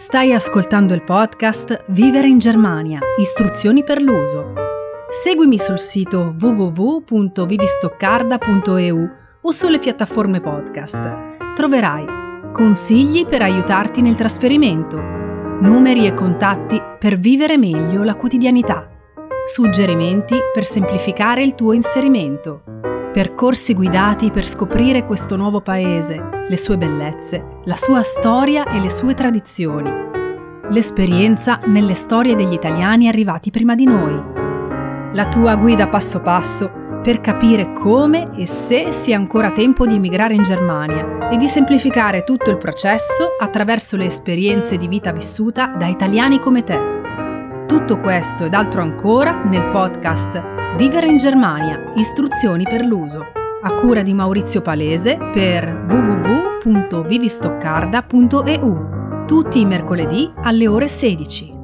Stai ascoltando il podcast Vivere in Germania, istruzioni per l'uso. Seguimi sul sito www.vivistoccarda.eu o sulle piattaforme podcast. Troverai consigli per aiutarti nel trasferimento, numeri e contatti per vivere meglio la quotidianità, suggerimenti per semplificare il tuo inserimento Percorsi guidati per scoprire questo nuovo paese, le sue bellezze, la sua storia e le sue tradizioni. L'esperienza nelle storie degli italiani arrivati prima di noi. La tua guida passo passo per capire come e se sia ancora tempo di emigrare in Germania e di semplificare tutto il processo attraverso le esperienze di vita vissuta da italiani come te. Tutto questo ed altro ancora nel podcast Vivere in Germania, istruzioni per l'uso, a cura di Maurizio Palese per www.vivistoccarda.eu, tutti i mercoledì alle ore 16.